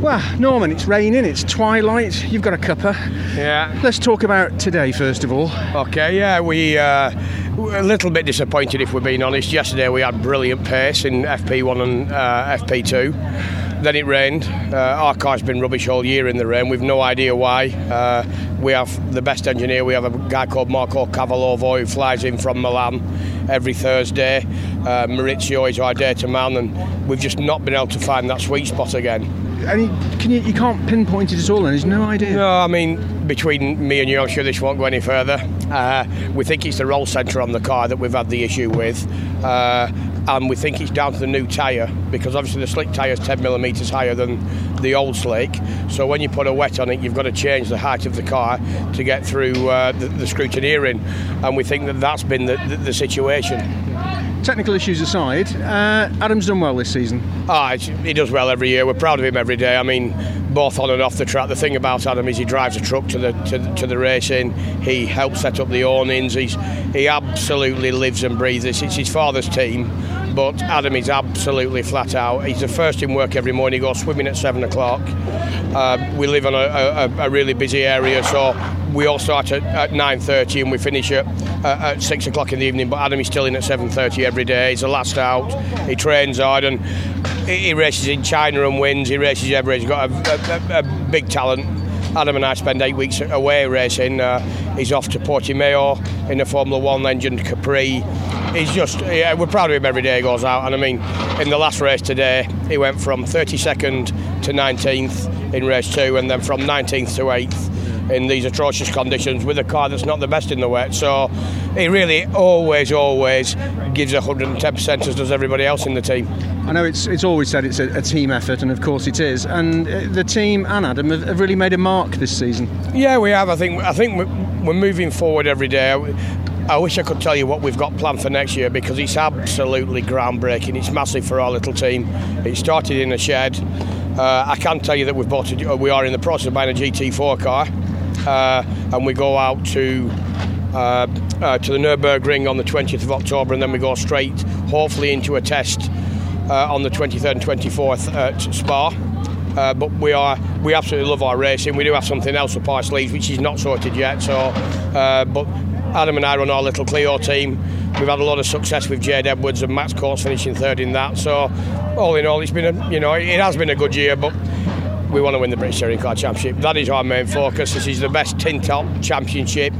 Well, Norman, it's raining, it's twilight, you've got a cuppa. Yeah. Let's talk about today, first of all. Okay, yeah, we uh, a little bit disappointed if we're being honest. Yesterday we had brilliant pace in FP1 and uh, FP2. Then it rained. Uh, our car's been rubbish all year in the rain. We've no idea why. Uh, we have the best engineer. We have a guy called Marco Cavalovo who flies in from Milan every Thursday. Uh, Maurizio is our data man, and we've just not been able to find that sweet spot again. Any, can you, you can't pinpoint it at all, and there's no idea. No, I mean, between me and you, I'm sure this won't go any further. Uh, we think it's the roll centre on the car that we've had the issue with. Uh, and we think it's down to the new tyre because obviously the slick tyre is 10 millimetres higher than the old slick. So when you put a wet on it, you've got to change the height of the car to get through uh, the, the scrutineering, and we think that that's been the, the, the situation. Technical issues aside, uh, Adam's done well this season. Ah, he does well every year. We're proud of him every day. I mean, both on and off the track. The thing about Adam is he drives a truck to the to, to the racing. He helps set up the awnings. He's he absolutely lives and breathes this. It's his father's team, but Adam is absolutely flat out. He's the first in work every morning. He goes swimming at seven o'clock. Uh, we live in a, a, a, really busy area, so we all start at, at 9.30 and we finish at, uh, at 6 o'clock in the evening, but Adam is still in at 7.30 every day. He's the last out. He trains hard and he races in China and wins. He races everywhere. He's got a, a, big talent. Adam and I spend eight weeks away racing. Uh, he's off to Portimao in a Formula One engine Capri. He's just, yeah, we're proud of him every day he goes out. And I mean, in the last race today, he went from 32nd to 19th in race two, and then from 19th to 8th in these atrocious conditions with a car that's not the best in the wet. So he really always, always gives 110% as does everybody else in the team. I know it's it's always said it's a, a, team effort, and of course it is. And uh, the team and Adam have, have, really made a mark this season. Yeah, we have. I think I think we're moving forward every day. I wish I could tell you what we've got planned for next year because it's absolutely groundbreaking. It's massive for our little team. It started in a shed. Uh, I can tell you that we've bought a, we are in the process of buying a GT4 car, uh, and we go out to uh, uh, to the Nurburgring on the 20th of October, and then we go straight, hopefully, into a test uh, on the 23rd and 24th at Spa. Uh, but we are we absolutely love our racing. We do have something else up our sleeves which is not sorted yet. So, uh, but Adam and I run our little Clio team. We've had a lot of success with Jade Edwards and Max Coates finishing third in that. So, all in all, it's been a you know it has been a good year, but we want to win the British Touring Car Championship. That is our main focus. This is the best tin top championship.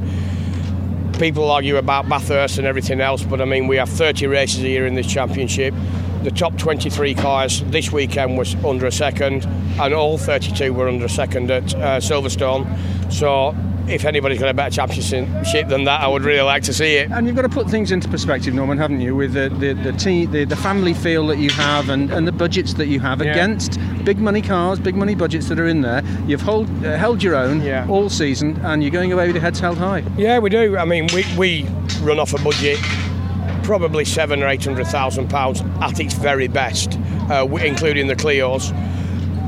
People argue about Bathurst and everything else, but I mean we have 30 races a year in this championship. The top 23 cars this weekend was under a second, and all 32 were under a second at uh, Silverstone. So if anybody's got a better championship than that, I would really like to see it. And you've got to put things into perspective, Norman, haven't you? With the the the, team, the, the family feel that you have and, and the budgets that you have yeah. against big money cars, big money budgets that are in there. You've hold, uh, held your own yeah. all season, and you're going away with your heads held high. Yeah, we do. I mean, we we run off a budget probably seven or eight hundred thousand pounds at its very best, uh, including the Clios.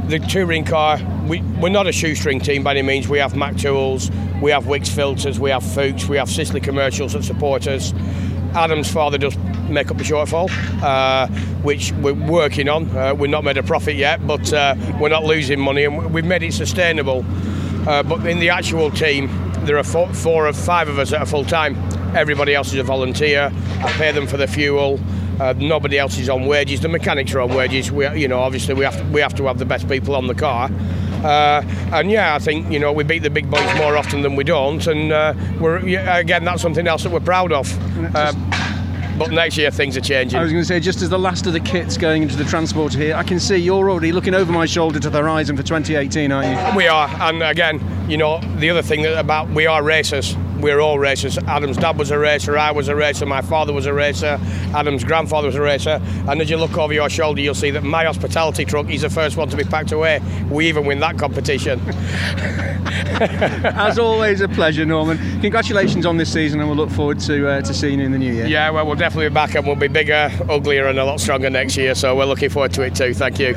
The touring car, we, we're not a shoestring team by any means. We have Mac tools, we have Wix filters, we have Fuchs, we have Ciceley commercials that support us. Adam's father does make up the shortfall, uh, which we're working on. Uh, we're not made a profit yet, but uh, we're not losing money and we've made it sustainable. Uh, but in the actual team, there are four, four or five of us that are full time. Everybody else is a volunteer. I pay them for the fuel. Uh, nobody else is on wages. The mechanics are on wages. We, you know, obviously we have to, we have to have the best people on the car. Uh, and yeah, I think you know we beat the big boys more often than we don't, and uh, we're again that's something else that we're proud of. Um, but next year things are changing. I was going to say, just as the last of the kits going into the transporter here, I can see you're already looking over my shoulder to the horizon for 2018, aren't you? We are, and again, you know, the other thing about we are racers we're all racers. Adam's dad was a racer, I was a racer, my father was a racer, Adam's grandfather was a racer. And as you look over your shoulder, you'll see that my hospitality truck is the first one to be packed away. We even win that competition. as always, a pleasure, Norman. Congratulations on this season, and we'll look forward to uh, to seeing you in the new year. Yeah, well, we'll definitely be back, and we'll be bigger, uglier, and a lot stronger next year. So we're looking forward to it too. Thank you.